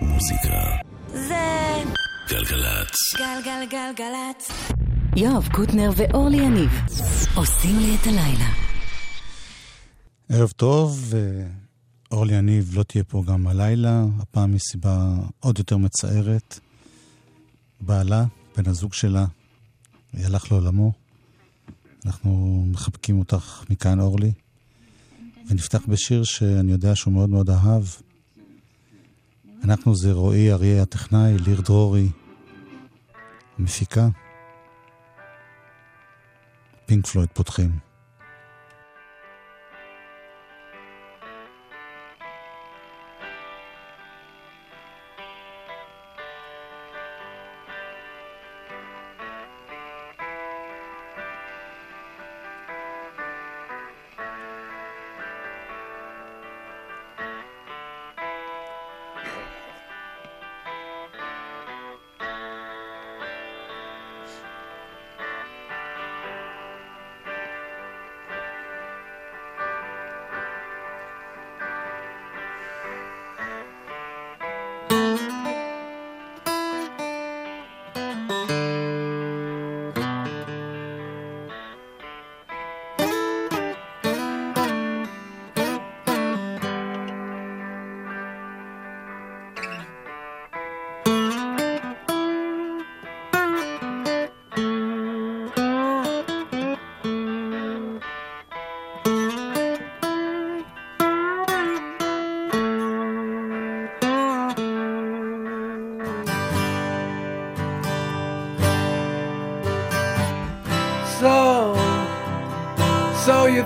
מוזיקה. זה גלגלצ. גלגלגלגלצ. יואב קוטנר ואורלי יניב עושים לי את הלילה. ערב טוב, אורלי יניב לא תהיה פה גם הלילה, הפעם מסיבה עוד יותר מצערת. בעלה, בן הזוג שלה, הלך לעולמו. אנחנו מחבקים אותך מכאן, אורלי. ונפתח בשיר שאני יודע שהוא מאוד מאוד אהב. אנחנו זה רועי אריה הטכנאי, ליר דרורי, המפיקה. פינק פלויד פותחים.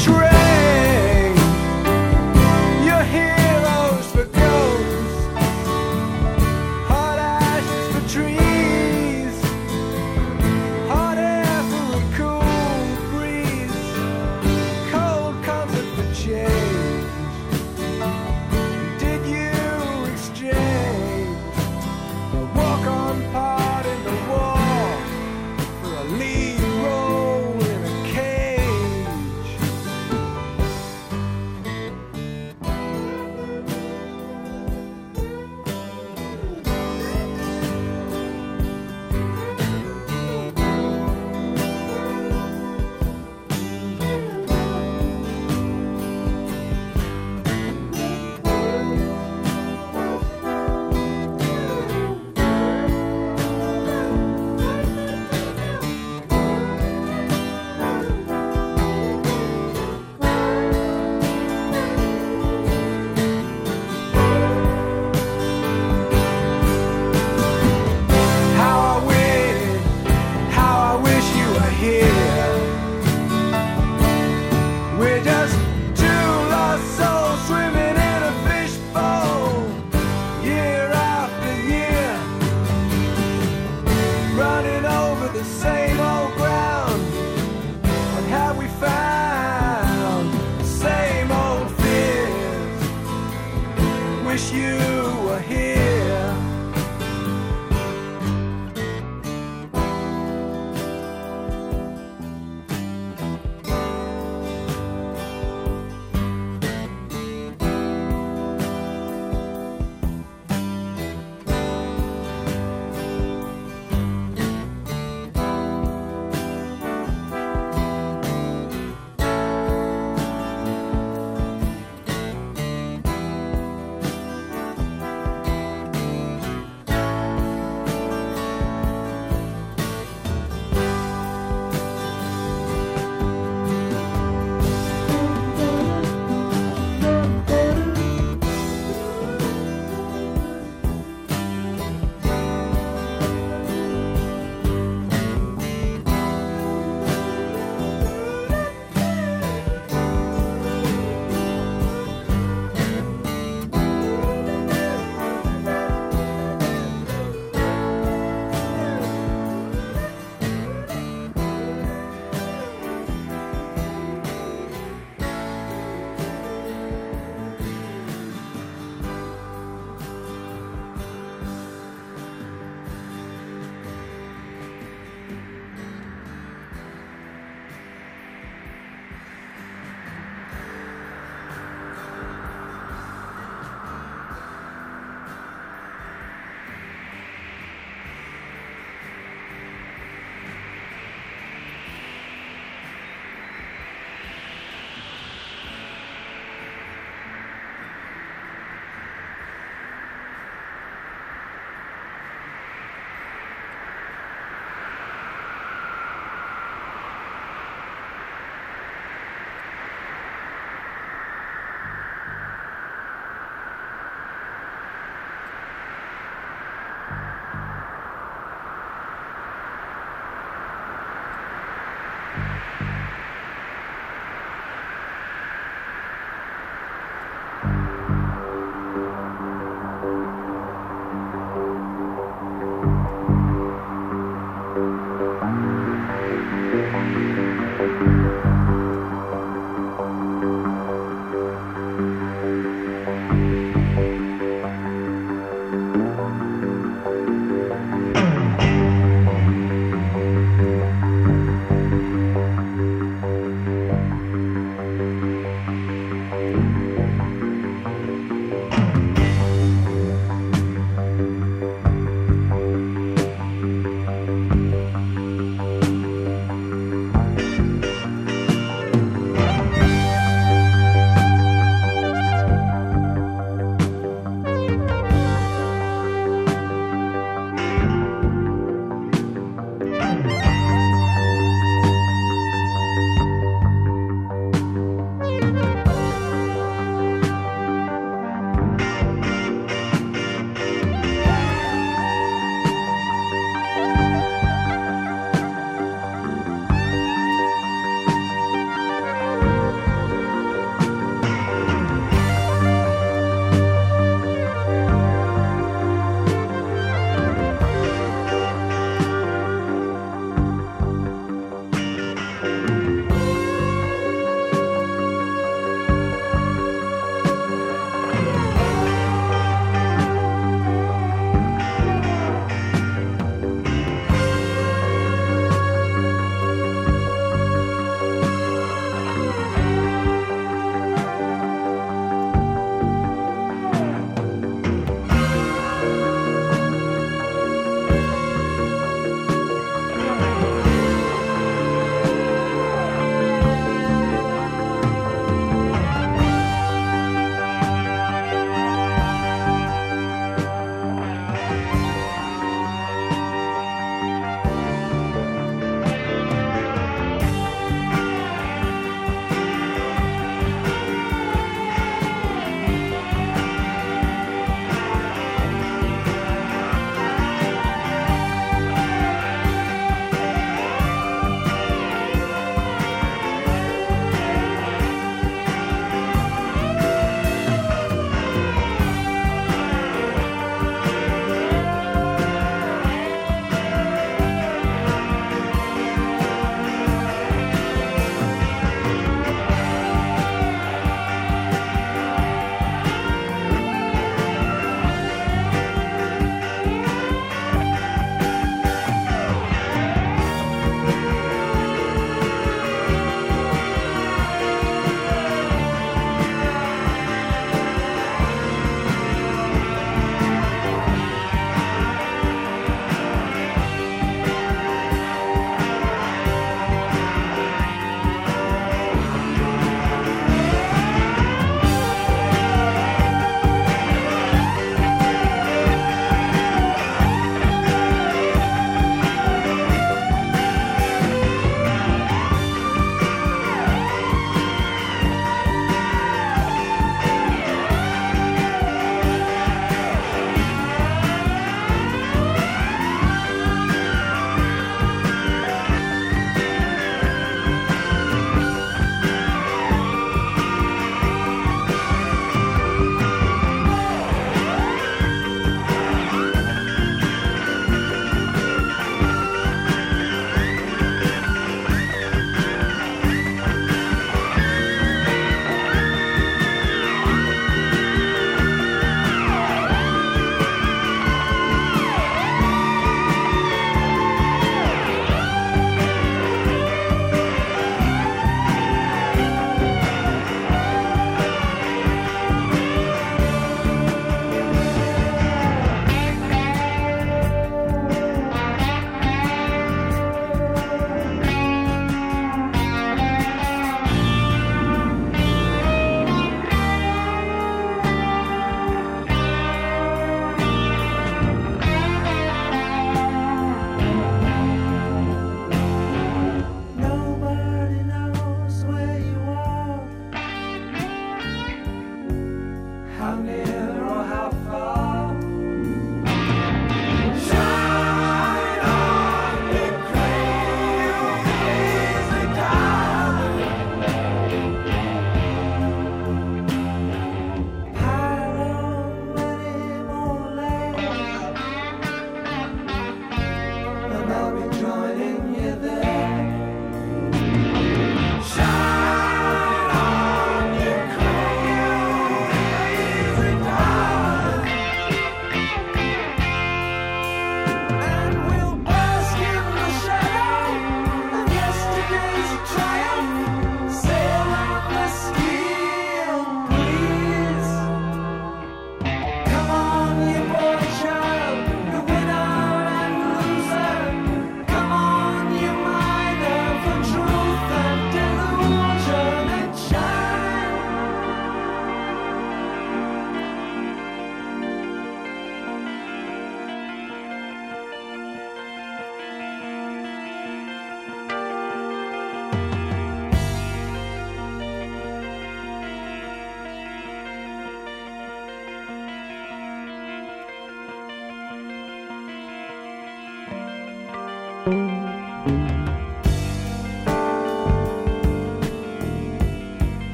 trail.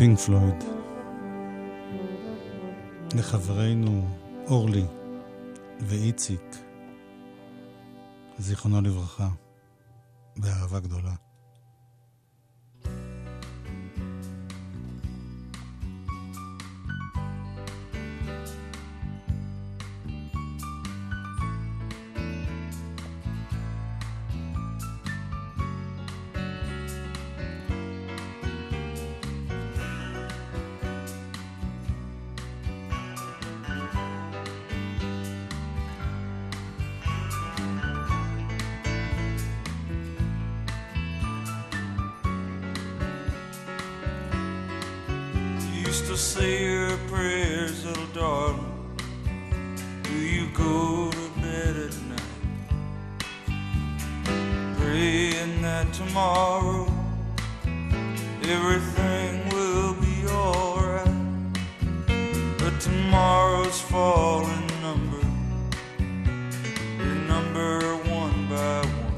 פינק פלויד. לחברינו אורלי ואיציק, זיכרונו לברכה, באהבה גדולה. Used to say your prayers, little darling. Do you go to bed at night? Praying that tomorrow everything will be alright. But tomorrow's falling number. Your number one by one.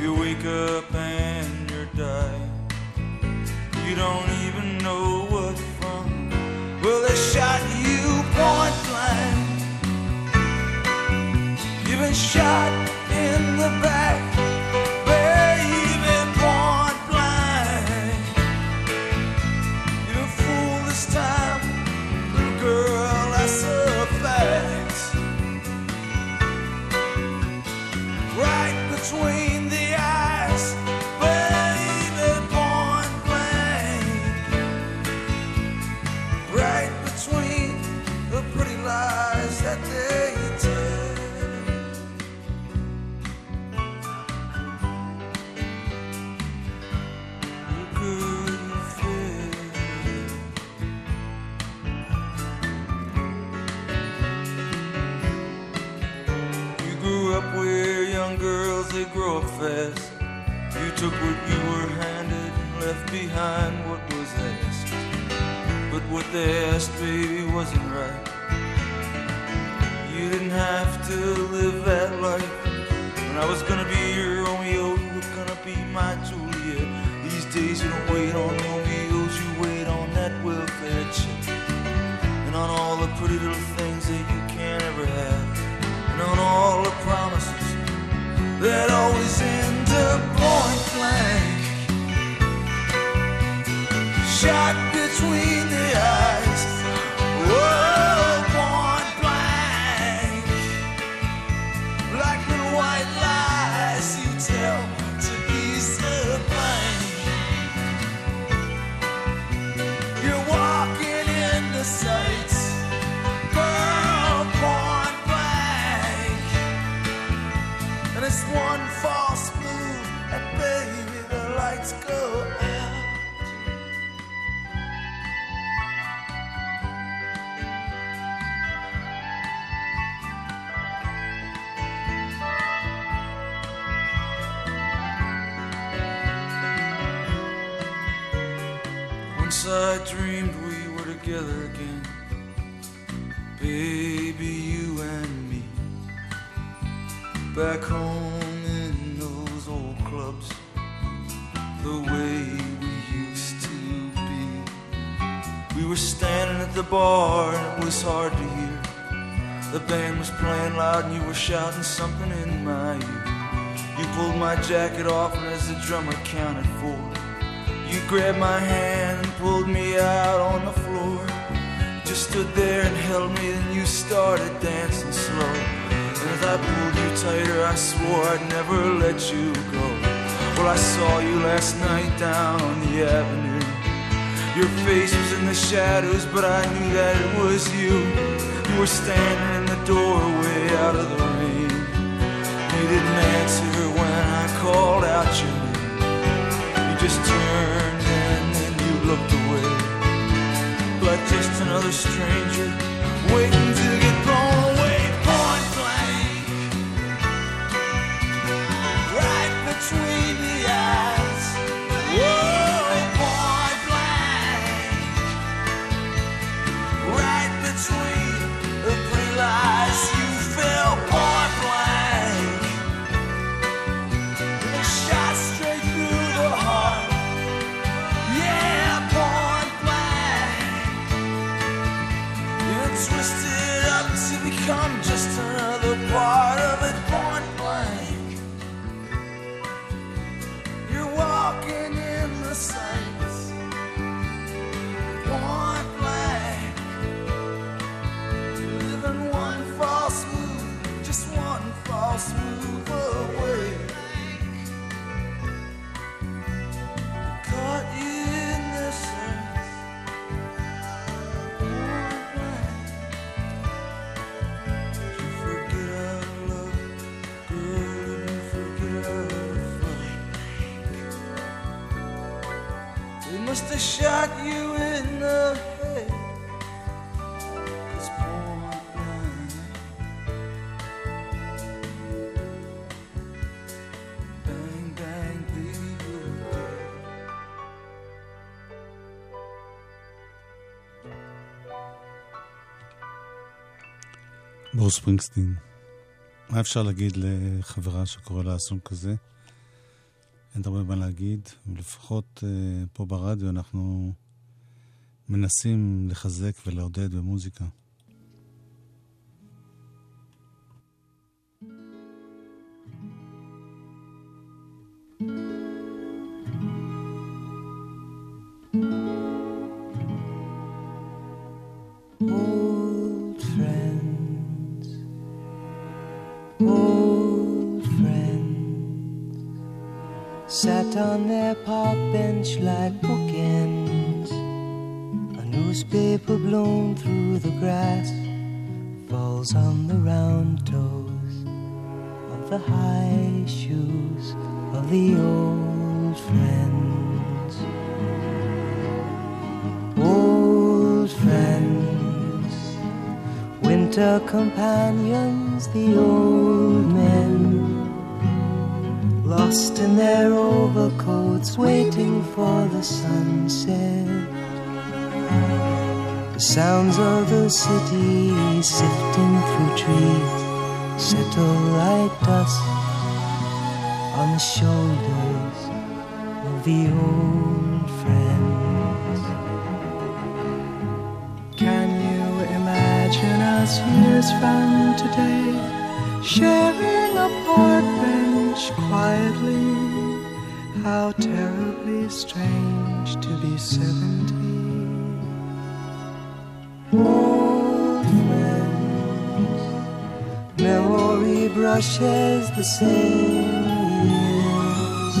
You wake up and you're dying. You don't shot in the back, You took what you were handed and left behind what was asked. But what they asked, baby, wasn't right. You didn't have to live that always end up point blank. Shot between Back home in those old clubs, the way we used to be. We were standing at the bar and it was hard to hear. The band was playing loud and you were shouting something in my ear. You pulled my jacket off and as the drummer counted four. You grabbed my hand and pulled me out on the floor. You Just stood there and held me, and you started dancing slow. As I pulled you tighter, I swore I'd never let you go. Well, I saw you last night down the avenue. Your face was in the shadows, but I knew that it was you. You were standing in the doorway out of the rain. You didn't answer when I called out your name. You just turned and then you looked away. Like just another stranger waiting to get must have shot you in the head. 'Cause point blank. Bang, bang, baby, you're dead. ברוס ספרינגסטין. מה אפשר להגיד לחברה שקורא לה אסון כזה? אין הרבה מה להגיד, ולפחות אה, פה ברדיו אנחנו מנסים לחזק ולעודד במוזיקה. Companions, the old men, lost in their overcoats, waiting for the sunset. The sounds of the city sifting through trees settle like dust on the shoulders of the old friends. Us years from today sharing a park bench quietly? How terribly strange to be seventy. Old friends, memory brushes the same years,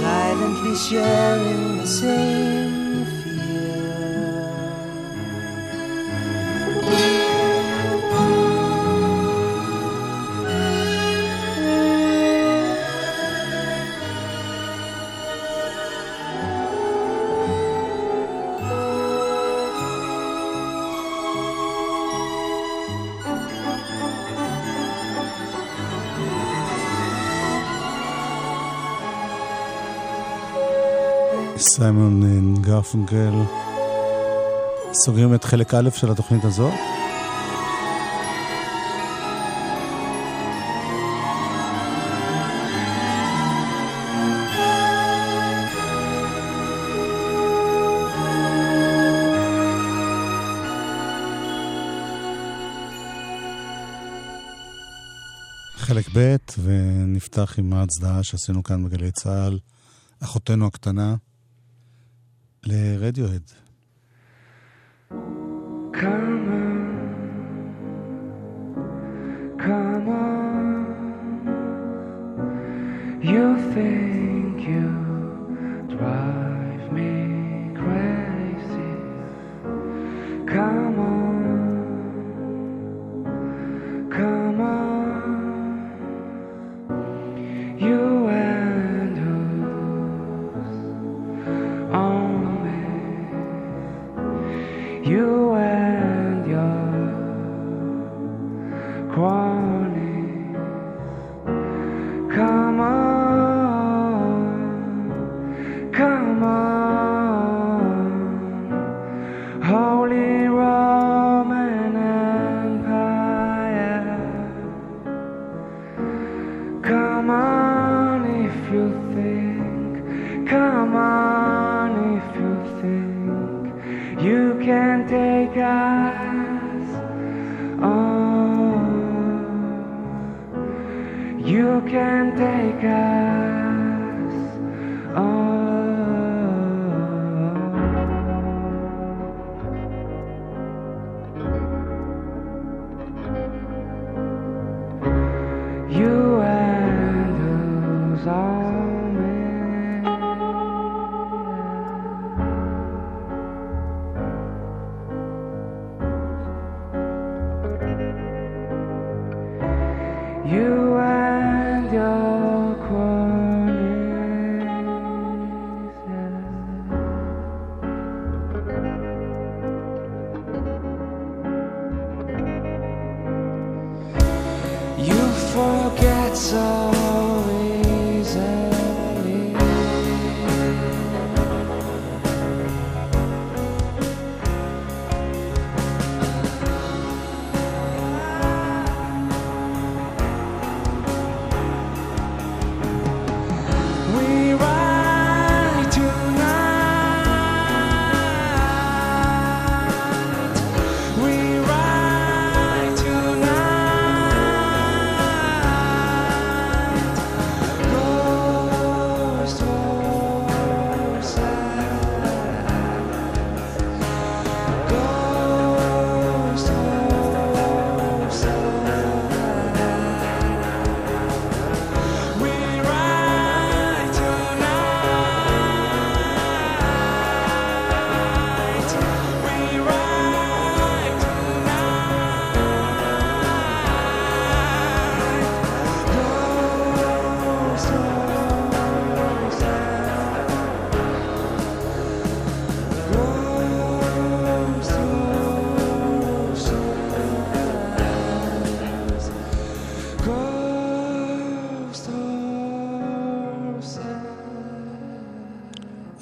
silently sharing the same סיימון אה, גרפונקל. סוגרים את חלק א' של התוכנית הזאת. חלק ב', ונפתח עם ההצדעה שעשינו כאן בגלי צה"ל, אחותנו הקטנה, לרדיוהד. Come on, come on. You think you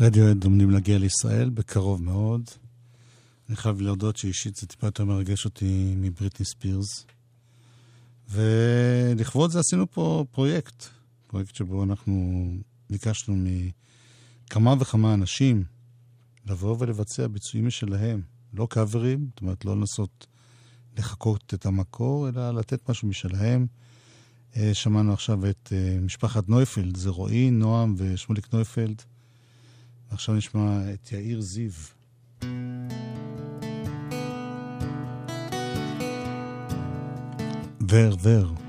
רדיואד עומדים להגיע לישראל בקרוב מאוד. אני חייב להודות שאישית זה טיפה יותר מרגש אותי מבריטני ספירס. ולכבוד זה עשינו פה פרויקט, פרויקט שבו אנחנו ביקשנו מכמה וכמה אנשים לבוא ולבצע ביצועים משלהם, לא קאברים, זאת אומרת לא לנסות לחקות את המקור, אלא לתת משהו משלהם. אה, שמענו עכשיו את אה, משפחת נויפלד, זה רועי, נועם ושמוליק נויפלד. ועכשיו נשמע את יאיר זיו. ור ור.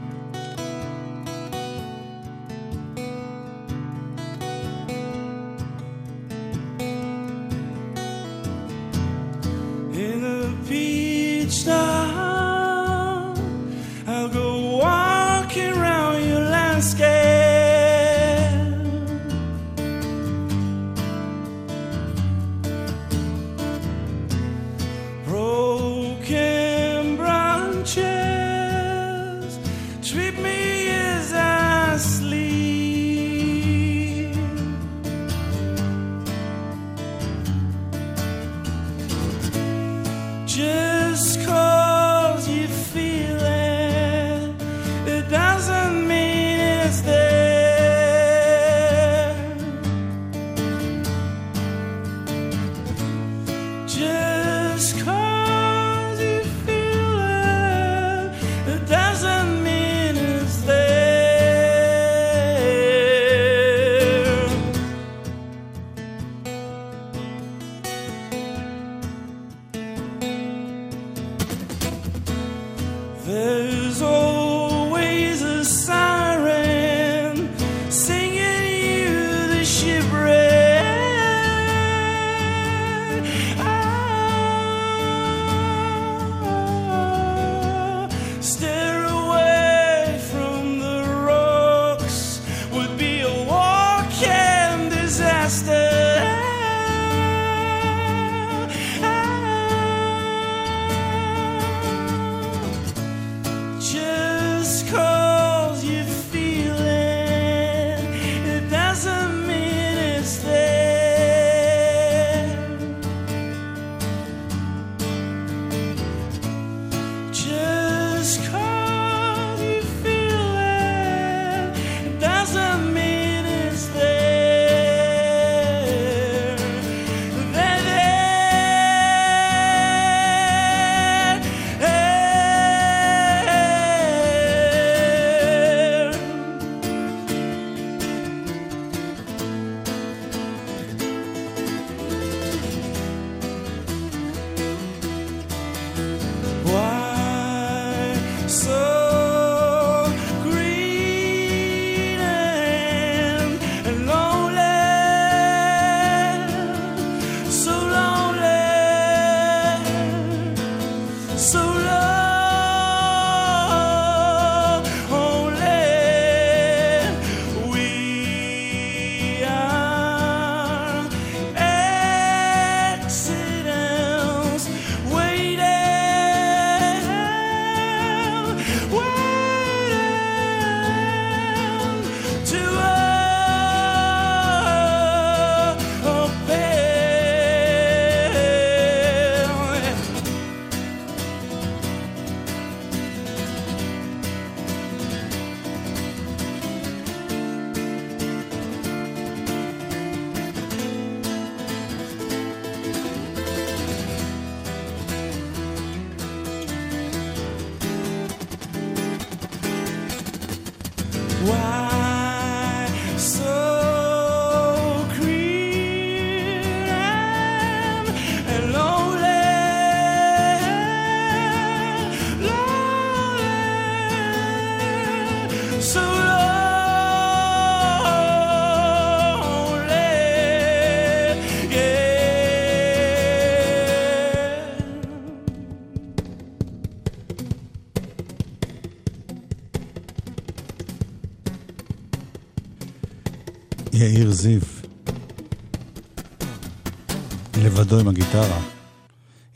לבדו עם הגיטרה.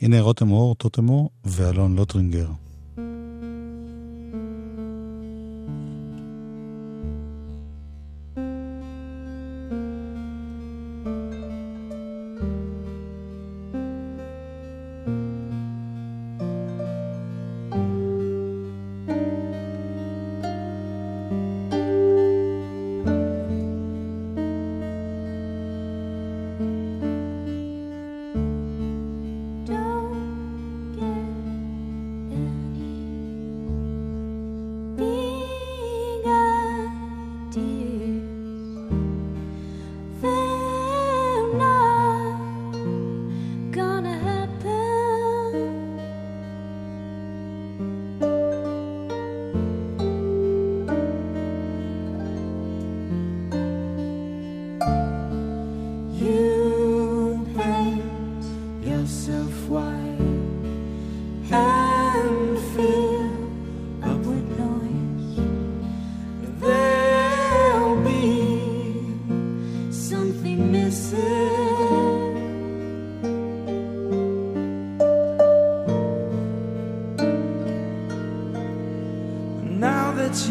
הנה רותם אור, טוטם אור ואלון לוטרינגר.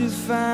to find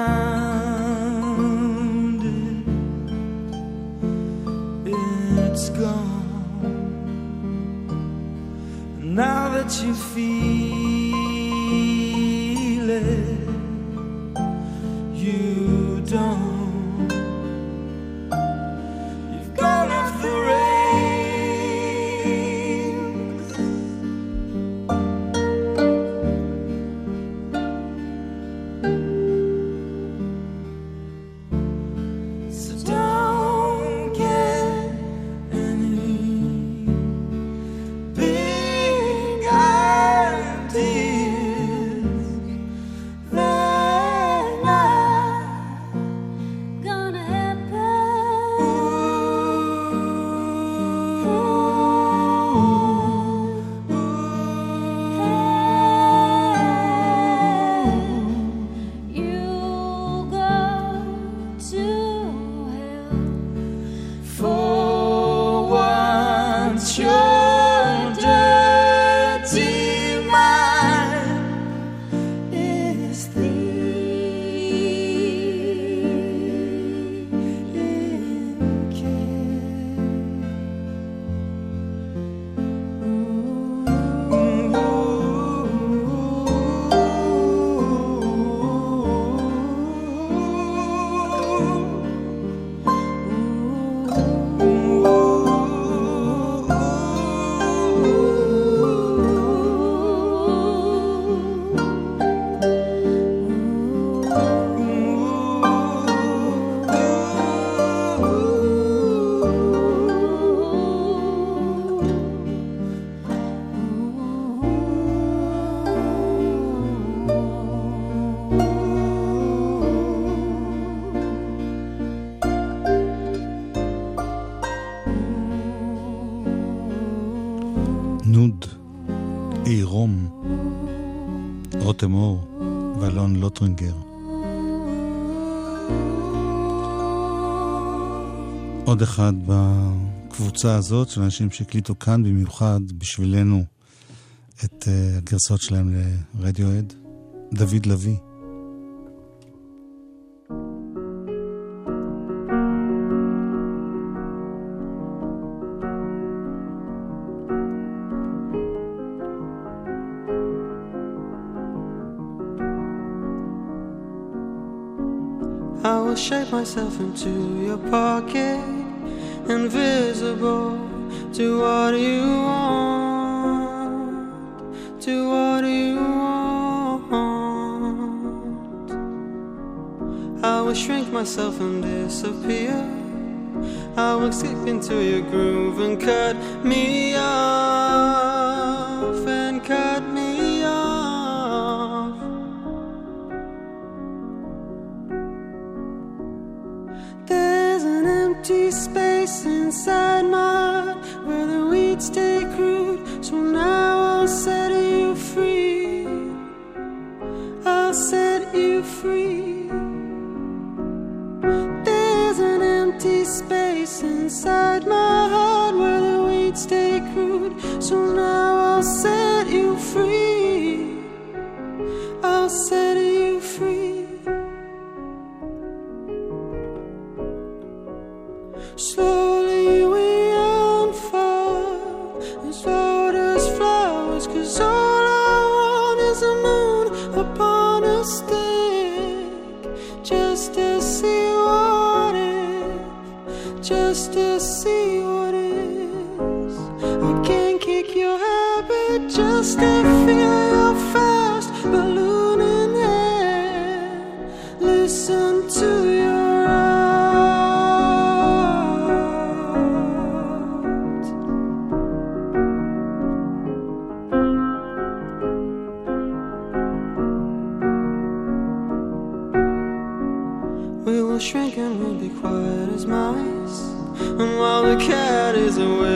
עוד אחד בקבוצה הזאת של אנשים שהקליטו כאן במיוחד בשבילנו את אה, הגרסות שלהם לרדיואד, דוד לביא. I will shape myself into your pocket invisible to what you want, to what you want. I will shrink myself and disappear. I will stick into your groove and cut me off. away.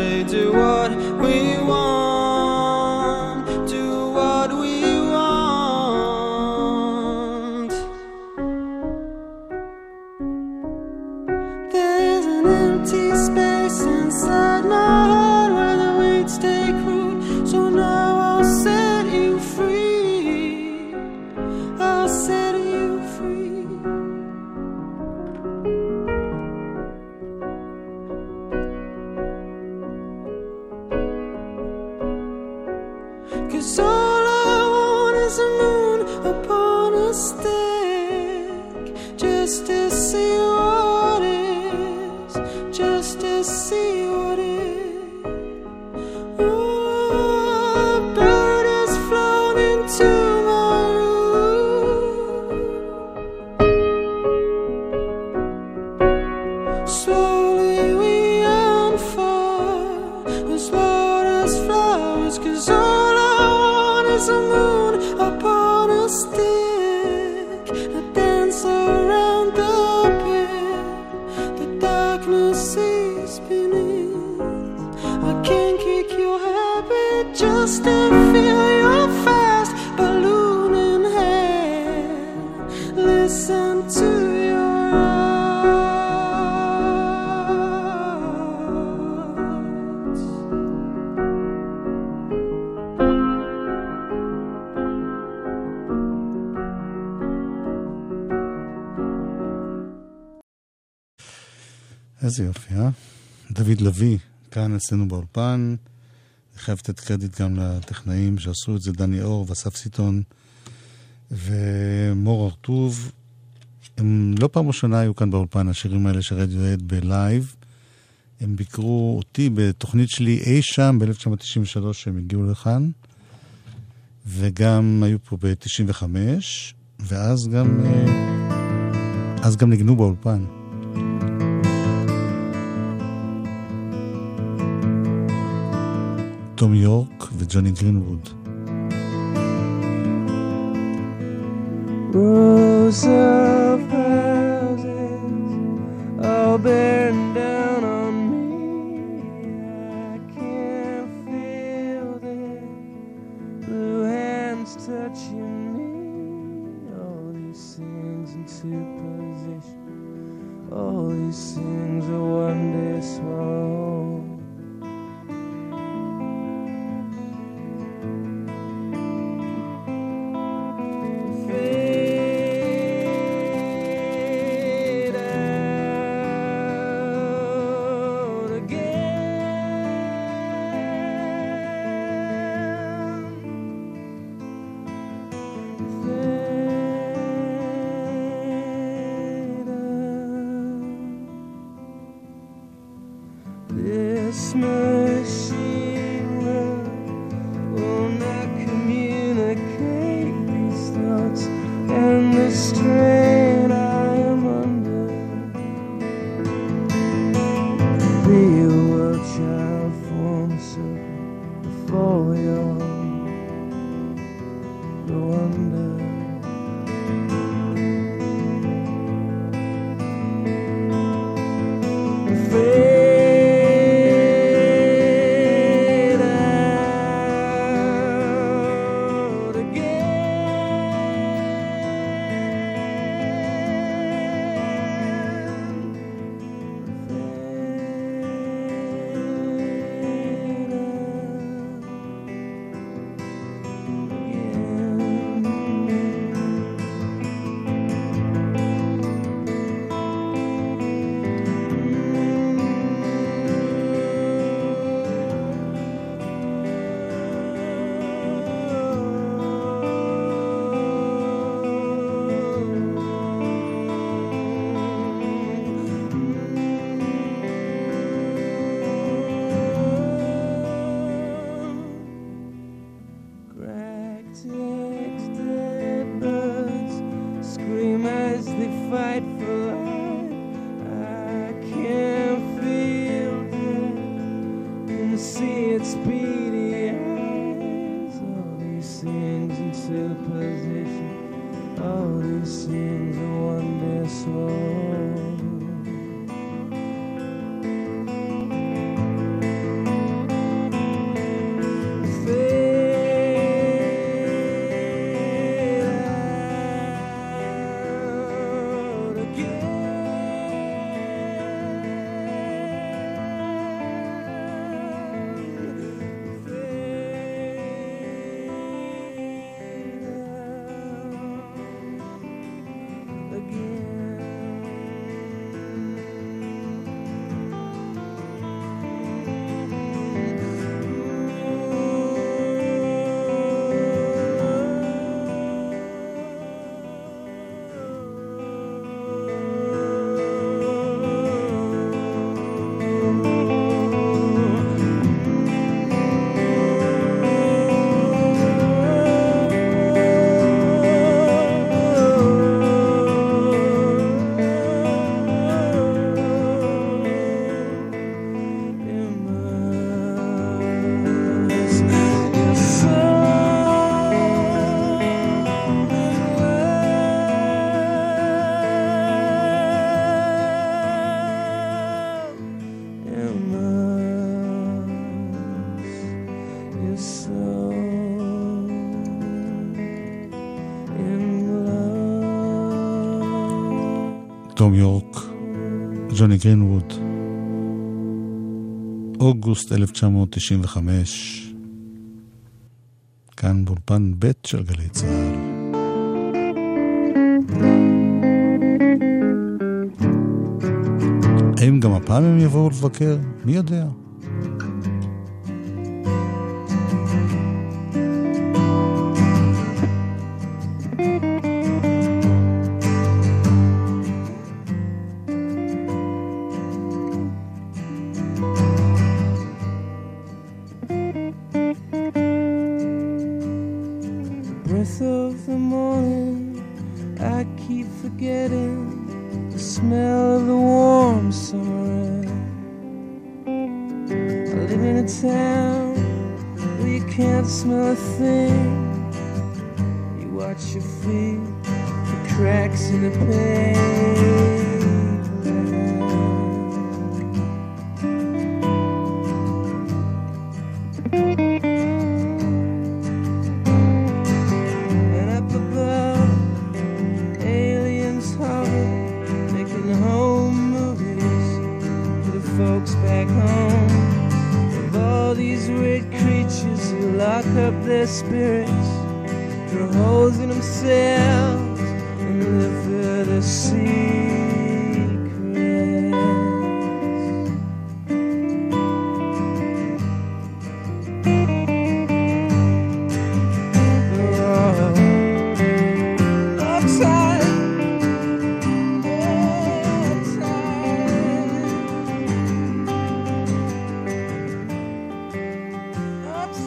איזה יופי, אה? דוד לביא, כאן אצלנו באולפן. אני חייב לתת קרדיט גם לטכנאים שעשו את זה, דני אור ואסף סיטון ומור הרטוב. הם לא פעם ראשונה היו כאן באולפן, השירים האלה של רדיוהד ב live. הם ביקרו אותי בתוכנית שלי אי שם ב-1993 שהם הגיעו לכאן, וגם היו פה ב-95, ואז גם, אה, אז גם ניגנו באולפן. תום יורק וג'וני גרינווד. Rows of Christmas. see a wonder world. תום יורק, ג'וני גרינווד, אוגוסט 1995, כאן באולפן ב' של גלי צה"ל. האם גם הפעם הם יבואו לבקר? מי יודע?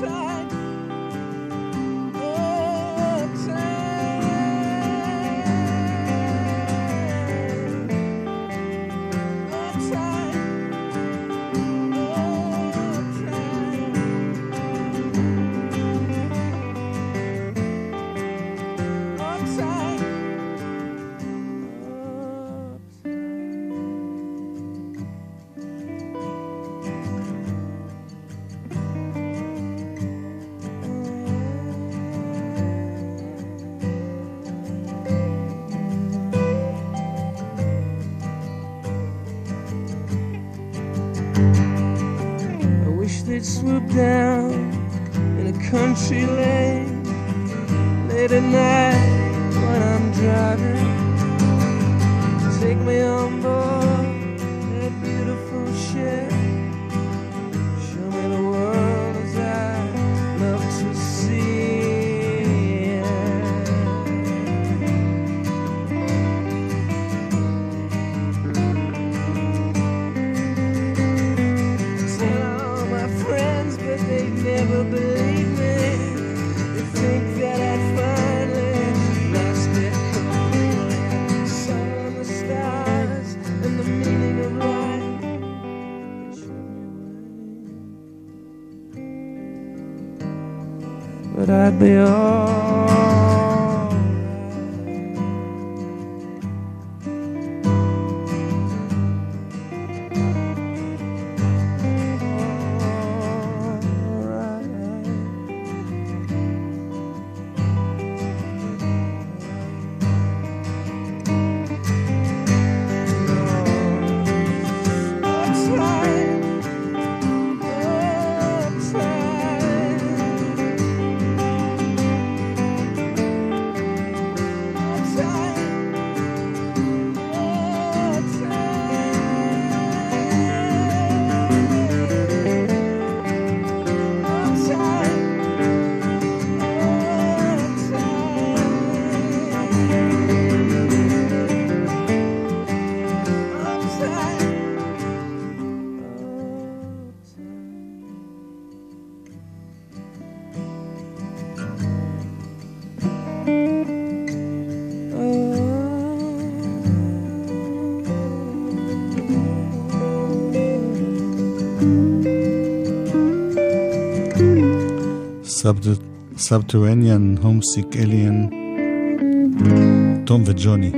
sun. Swoop down in a country lane late at night when I'm driving. Take me on Subterranean Homesick Alien, תום וג'וני.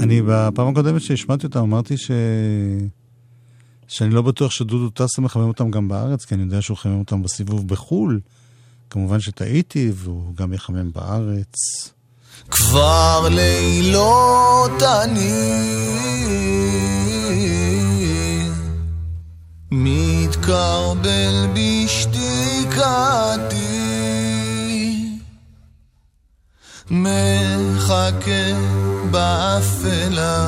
אני בפעם הקודמת שהשמעתי אותם אמרתי ש... שאני לא בטוח שדודו טסה מחמם אותם גם בארץ, כי אני יודע שהוא חמם אותם בסיבוב בחו"ל. כמובן שטעיתי, והוא גם יחמם בארץ. כבר לילות אני מתקרבל בשתיקתי מחכה באפלה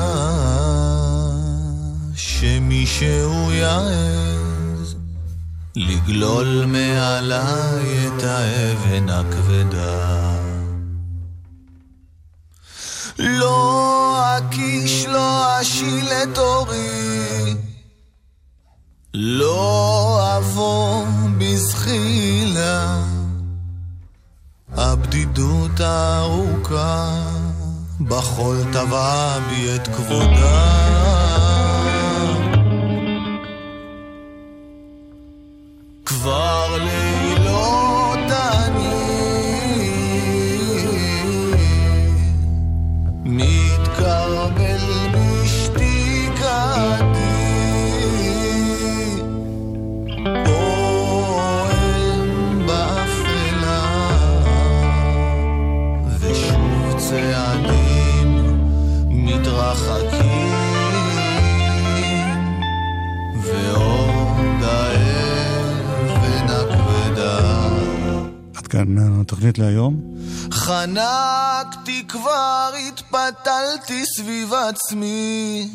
שמישהו יעז לגלול מעליי את האבן הכבדה. לא אקיש, לא אשיל את אורי לא אבוא בזחילה. הבדידות הארוכה בחול טבעה בי את כבודה כאן התוכנית להיום. חנקתי כבר, התפתלתי סביב עצמי.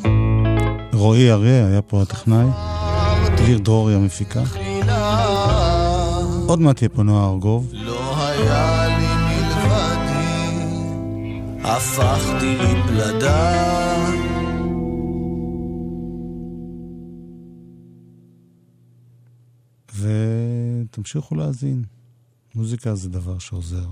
רועי אריה היה פה הטכנאי, דביר דרורי המפיקה. עוד מעט תהיה פה נועה ארגוב. לא היה לי מלבדי, הפכתי לפלדה. ותמשיכו להאזין. מוזיקה זה דבר שעוזר.